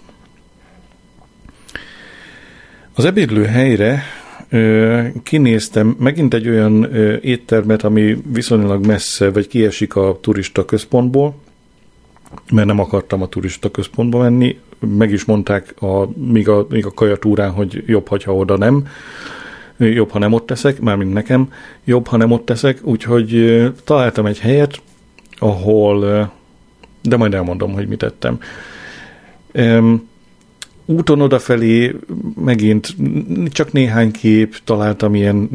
Az ebédlő helyre kinéztem megint egy olyan éttermet, ami viszonylag messze, vagy kiesik a turista központból, mert nem akartam a turista központba menni. Meg is mondták a, míg, a, míg a kajatúrán, hogy jobb, ha oda nem. Jobb, ha nem ott teszek, mármint nekem, jobb, ha nem ott teszek, úgyhogy találtam egy helyet, ahol, de majd elmondom, hogy mit tettem. Ö, úton odafelé megint csak néhány kép, találtam ilyen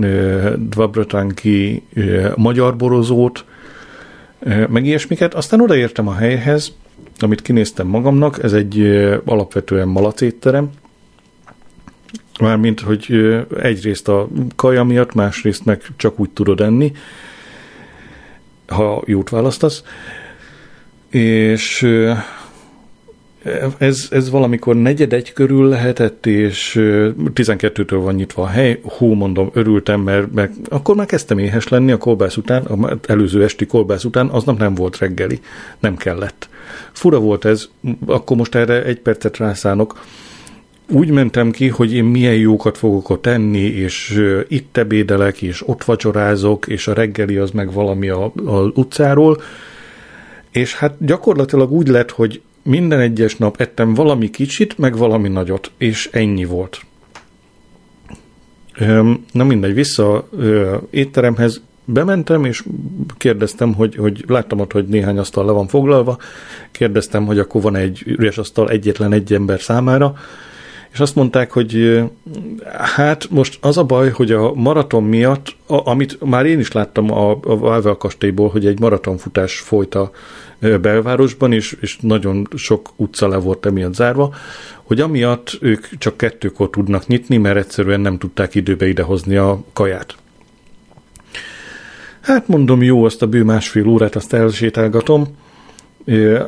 Dvabratanki magyar borozót, meg ilyesmiket. Aztán odaértem a helyhez, amit kinéztem magamnak, ez egy alapvetően malacétterem, mármint, hogy egyrészt a kaja miatt, másrészt meg csak úgy tudod enni, ha jót választasz. És ez, ez valamikor negyed egy körül lehetett, és 12-től van nyitva a hely. Hú, mondom, örültem, mert, mert akkor már kezdtem éhes lenni a kolbász után, az előző esti kolbász után, aznap nem volt reggeli, nem kellett. Fura volt ez, akkor most erre egy percet rászánok. Úgy mentem ki, hogy én milyen jókat fogok ott tenni, és itt ebédelek, és ott vacsorázok, és a reggeli az meg valami a, a utcáról, és hát gyakorlatilag úgy lett, hogy minden egyes nap ettem valami kicsit, meg valami nagyot, és ennyi volt. Na mindegy, vissza étteremhez bementem, és kérdeztem, hogy, hogy láttam ott, hogy néhány asztal le van foglalva, kérdeztem, hogy akkor van egy üres asztal egyetlen egy ember számára, és azt mondták, hogy hát most az a baj, hogy a maraton miatt, a, amit már én is láttam a, a Valvel kastélyból, hogy egy maratonfutás folyt a belvárosban, és, és nagyon sok utca le volt emiatt zárva, hogy amiatt ők csak kettőkor tudnak nyitni, mert egyszerűen nem tudták időbe idehozni a kaját. Hát mondom, jó, azt a bő másfél órát azt elsétálgatom,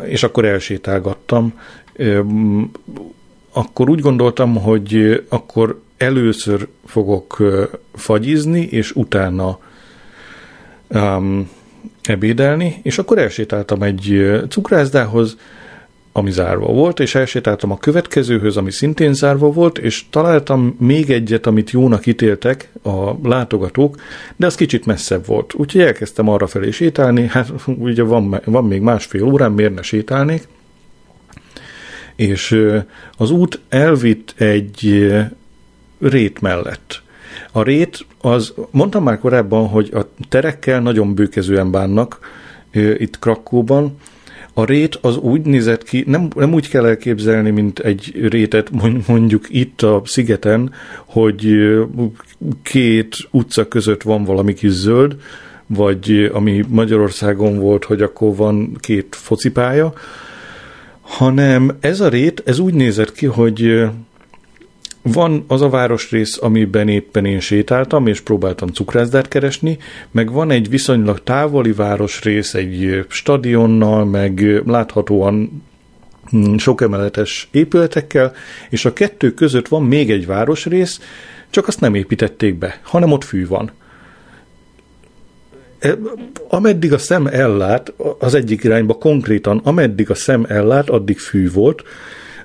és akkor elsétálgattam akkor úgy gondoltam, hogy akkor először fogok fagyizni, és utána um, ebédelni, és akkor elsétáltam egy cukrászdához, ami zárva volt, és elsétáltam a következőhöz, ami szintén zárva volt, és találtam még egyet, amit jónak ítéltek a látogatók, de az kicsit messzebb volt. Úgyhogy elkezdtem arra felé sétálni, hát ugye van, van még másfél órán, miért ne sétálnék, és az út elvitt egy rét mellett. A rét, az, mondtam már korábban, hogy a terekkel nagyon bőkezően bánnak itt Krakóban, a rét az úgy nézett ki, nem, nem úgy kell elképzelni, mint egy rétet mondjuk itt a szigeten, hogy két utca között van valami kis zöld, vagy ami Magyarországon volt, hogy akkor van két focipálya, hanem ez a rét, ez úgy nézett ki, hogy van az a városrész, amiben éppen én sétáltam, és próbáltam cukrászdát keresni, meg van egy viszonylag távoli városrész, egy stadionnal, meg láthatóan mm, sok emeletes épületekkel, és a kettő között van még egy városrész, csak azt nem építették be, hanem ott fű van. E, ameddig a szem ellát, az egyik irányba konkrétan, ameddig a szem ellát, addig fű volt,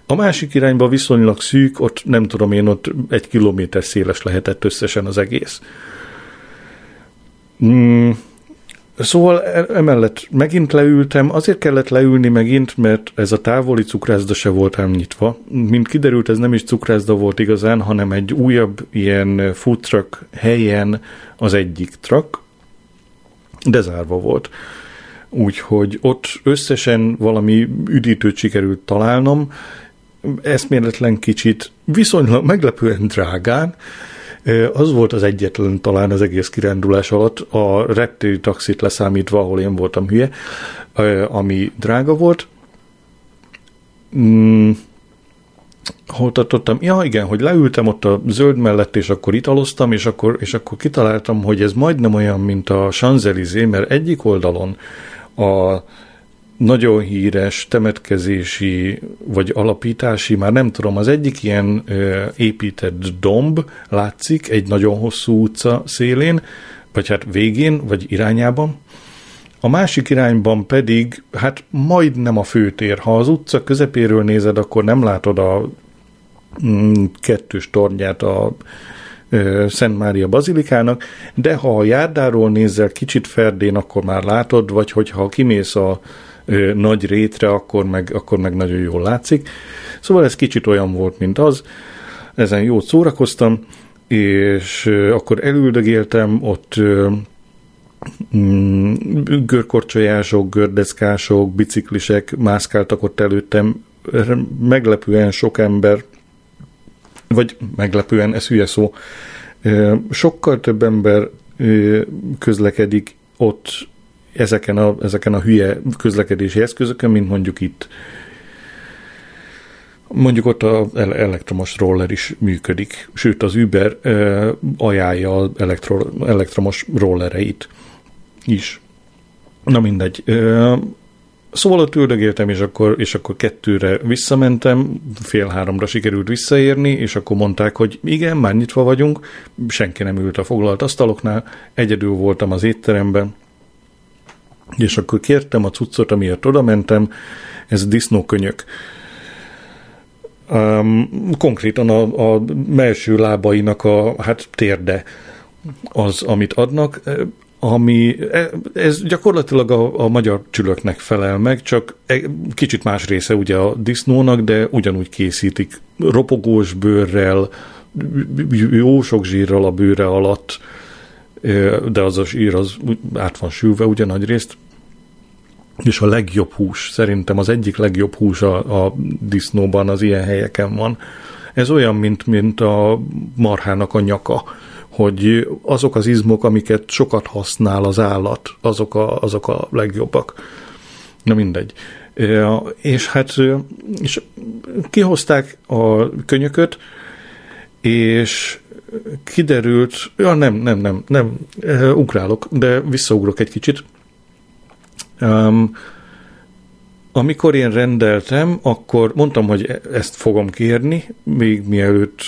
a másik irányba viszonylag szűk, ott nem tudom én, ott egy kilométer széles lehetett összesen az egész. Mm, szóval e, emellett megint leültem, azért kellett leülni megint, mert ez a távoli cukrászda se volt ám nyitva. Mint kiderült, ez nem is cukrászda volt igazán, hanem egy újabb ilyen food truck helyen az egyik truck, de zárva volt. Úgyhogy ott összesen valami üdítőt sikerült találnom, eszméletlen kicsit, viszonylag meglepően drágán, az volt az egyetlen talán az egész kirándulás alatt, a reptéri taxit leszámítva, ahol én voltam hülye, ami drága volt. Hol tartottam? Ja, igen, hogy leültem ott a zöld mellett, és akkor italoztam, és akkor, és akkor kitaláltam, hogy ez majdnem olyan, mint a Champs-Élysées, mert egyik oldalon a nagyon híres temetkezési vagy alapítási, már nem tudom, az egyik ilyen ö, épített domb látszik egy nagyon hosszú utca szélén, vagy hát végén, vagy irányában. A másik irányban pedig, hát majdnem a főtér. Ha az utca közepéről nézed, akkor nem látod a mm, kettős tornyát a Szent Mária Bazilikának, de ha a járdáról nézel kicsit ferdén, akkor már látod, vagy hogyha kimész a nagy rétre, akkor meg, akkor meg nagyon jól látszik. Szóval ez kicsit olyan volt, mint az. Ezen jót szórakoztam, és akkor elüldögéltem, ott görkorcsolyások, gördeszkások, biciklisek mászkáltak ott előttem, meglepően sok ember, vagy meglepően, ez hülye szó, sokkal több ember közlekedik ott ezeken a, ezeken a hülye közlekedési eszközökön, mint mondjuk itt. Mondjuk ott az elektromos roller is működik, sőt az Uber ajánlja az elektro, elektromos rollereit is. Na mindegy. Szóval ott üldögéltem, és akkor, és akkor kettőre visszamentem, fél háromra sikerült visszaérni, és akkor mondták, hogy igen, már nyitva vagyunk, senki nem ült a foglalt asztaloknál, egyedül voltam az étteremben, és akkor kértem a cuccot, amiért oda mentem, ez disznókönyök. Um, konkrétan a, a melső lábainak a hát térde az, amit adnak, ami ez gyakorlatilag a, a magyar csülöknek felel meg, csak kicsit más része ugye a disznónak, de ugyanúgy készítik ropogós bőrrel, jó sok zsírral a bőre alatt, de az a zsír az át van sülve ugye nagy részt, és a legjobb hús, szerintem az egyik legjobb hús a, a disznóban az ilyen helyeken van. Ez olyan, mint, mint a marhának a nyaka, hogy azok az izmok, amiket sokat használ az állat, azok a, azok a legjobbak. Na mindegy. És hát és kihozták a könyököt, és kiderült, ja nem, nem, nem, nem, ugrálok, de visszaugrok egy kicsit. Um, amikor én rendeltem, akkor mondtam, hogy e- ezt fogom kérni, még mielőtt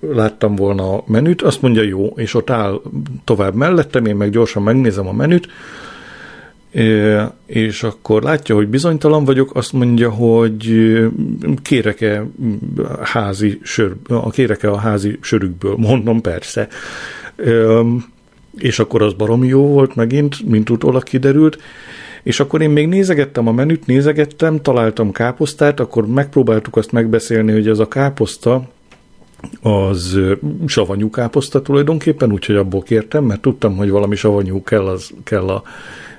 láttam volna a menüt, azt mondja jó, és ott áll tovább mellettem, én meg gyorsan megnézem a menüt, és akkor látja, hogy bizonytalan vagyok, azt mondja, hogy kérek-e házi sör, kérek-e a házi sörükből, mondom persze. És akkor az baromi jó volt megint, mint utólag kiderült, és akkor én még nézegettem a menüt, nézegettem, találtam káposztát, akkor megpróbáltuk azt megbeszélni, hogy ez a káposzta az savanyú káposzta tulajdonképpen, úgyhogy abból kértem, mert tudtam, hogy valami savanyú kell, az, kell a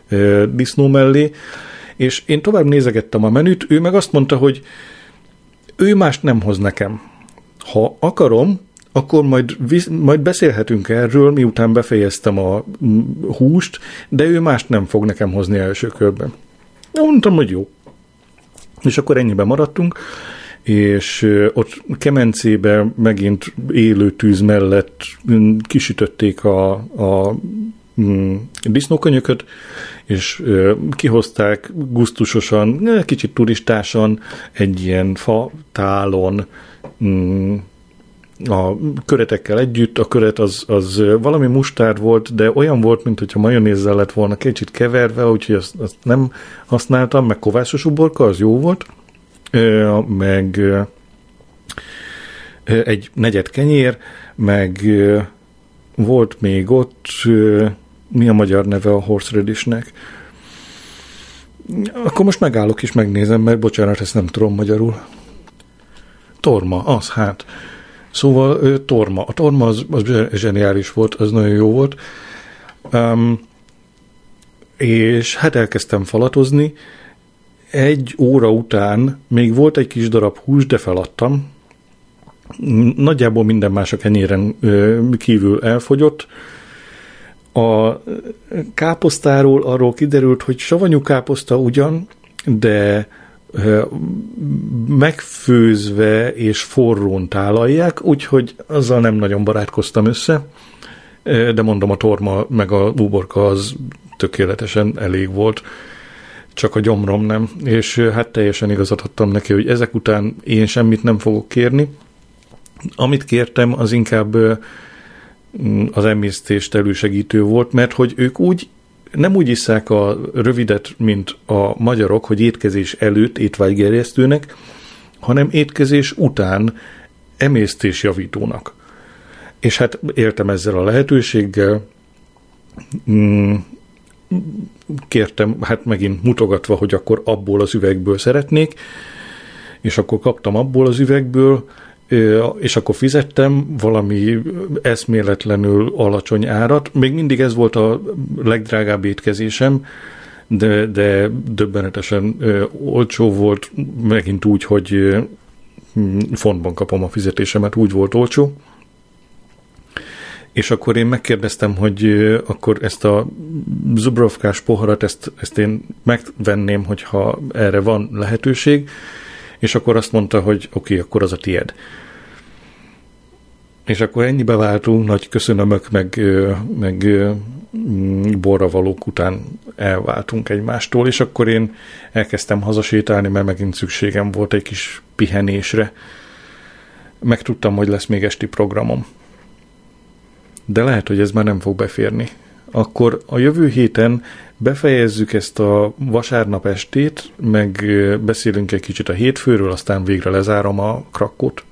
e, disznó mellé, és én tovább nézegettem a menüt, ő meg azt mondta, hogy ő mást nem hoz nekem. Ha akarom, akkor majd, majd beszélhetünk erről, miután befejeztem a húst, de ő mást nem fog nekem hozni első körben. Mondtam, hogy jó. És akkor ennyiben maradtunk, és ott kemencébe megint élő tűz mellett kisütötték a, a disznókönyököt, és kihozták guztusosan, kicsit turistásan egy ilyen fa tálon a köretekkel együtt, a köret az, az valami mustár volt, de olyan volt, mint hogyha majonézzel lett volna kicsit keverve, úgyhogy azt, azt nem használtam, meg kovászos uborka, az jó volt, meg egy negyed kenyér, meg volt még ott, mi a magyar neve a horseradishnek? Akkor most megállok és megnézem, mert bocsánat, ezt nem tudom magyarul. Torma, az hát. Szóval Torma. A Torma az, az zseniális volt, az nagyon jó volt. Um, és hát elkezdtem falatozni. Egy óra után még volt egy kis darab hús, de feladtam. Nagyjából minden más a kenyéren kívül elfogyott. A káposztáról arról kiderült, hogy savanyú káposzta ugyan, de megfőzve és forrón tálalják, úgyhogy azzal nem nagyon barátkoztam össze, de mondom, a torma meg a uborka az tökéletesen elég volt, csak a gyomrom nem, és hát teljesen igazat adtam neki, hogy ezek után én semmit nem fogok kérni. Amit kértem, az inkább az emésztést elősegítő volt, mert hogy ők úgy nem úgy iszák a rövidet, mint a magyarok, hogy étkezés előtt étvágygerjesztőnek, hanem étkezés után emésztésjavítónak. És hát éltem ezzel a lehetőséggel, mm, kértem, hát megint mutogatva, hogy akkor abból az üvegből szeretnék, és akkor kaptam abból az üvegből, és akkor fizettem valami eszméletlenül alacsony árat. Még mindig ez volt a legdrágább étkezésem, de, de döbbenetesen olcsó volt, megint úgy, hogy fontban kapom a fizetésemet, úgy volt olcsó. És akkor én megkérdeztem, hogy akkor ezt a Zubrovkás poharat, ezt, ezt én megvenném, hogyha erre van lehetőség, és akkor azt mondta, hogy oké, okay, akkor az a tied. És akkor ennyibe váltunk, nagy köszönömök, meg, meg borravalók után elváltunk egymástól, és akkor én elkezdtem hazasétálni, mert megint szükségem volt egy kis pihenésre. Megtudtam, hogy lesz még esti programom. De lehet, hogy ez már nem fog beférni. Akkor a jövő héten befejezzük ezt a vasárnap estét, meg beszélünk egy kicsit a hétfőről, aztán végre lezárom a krakkot.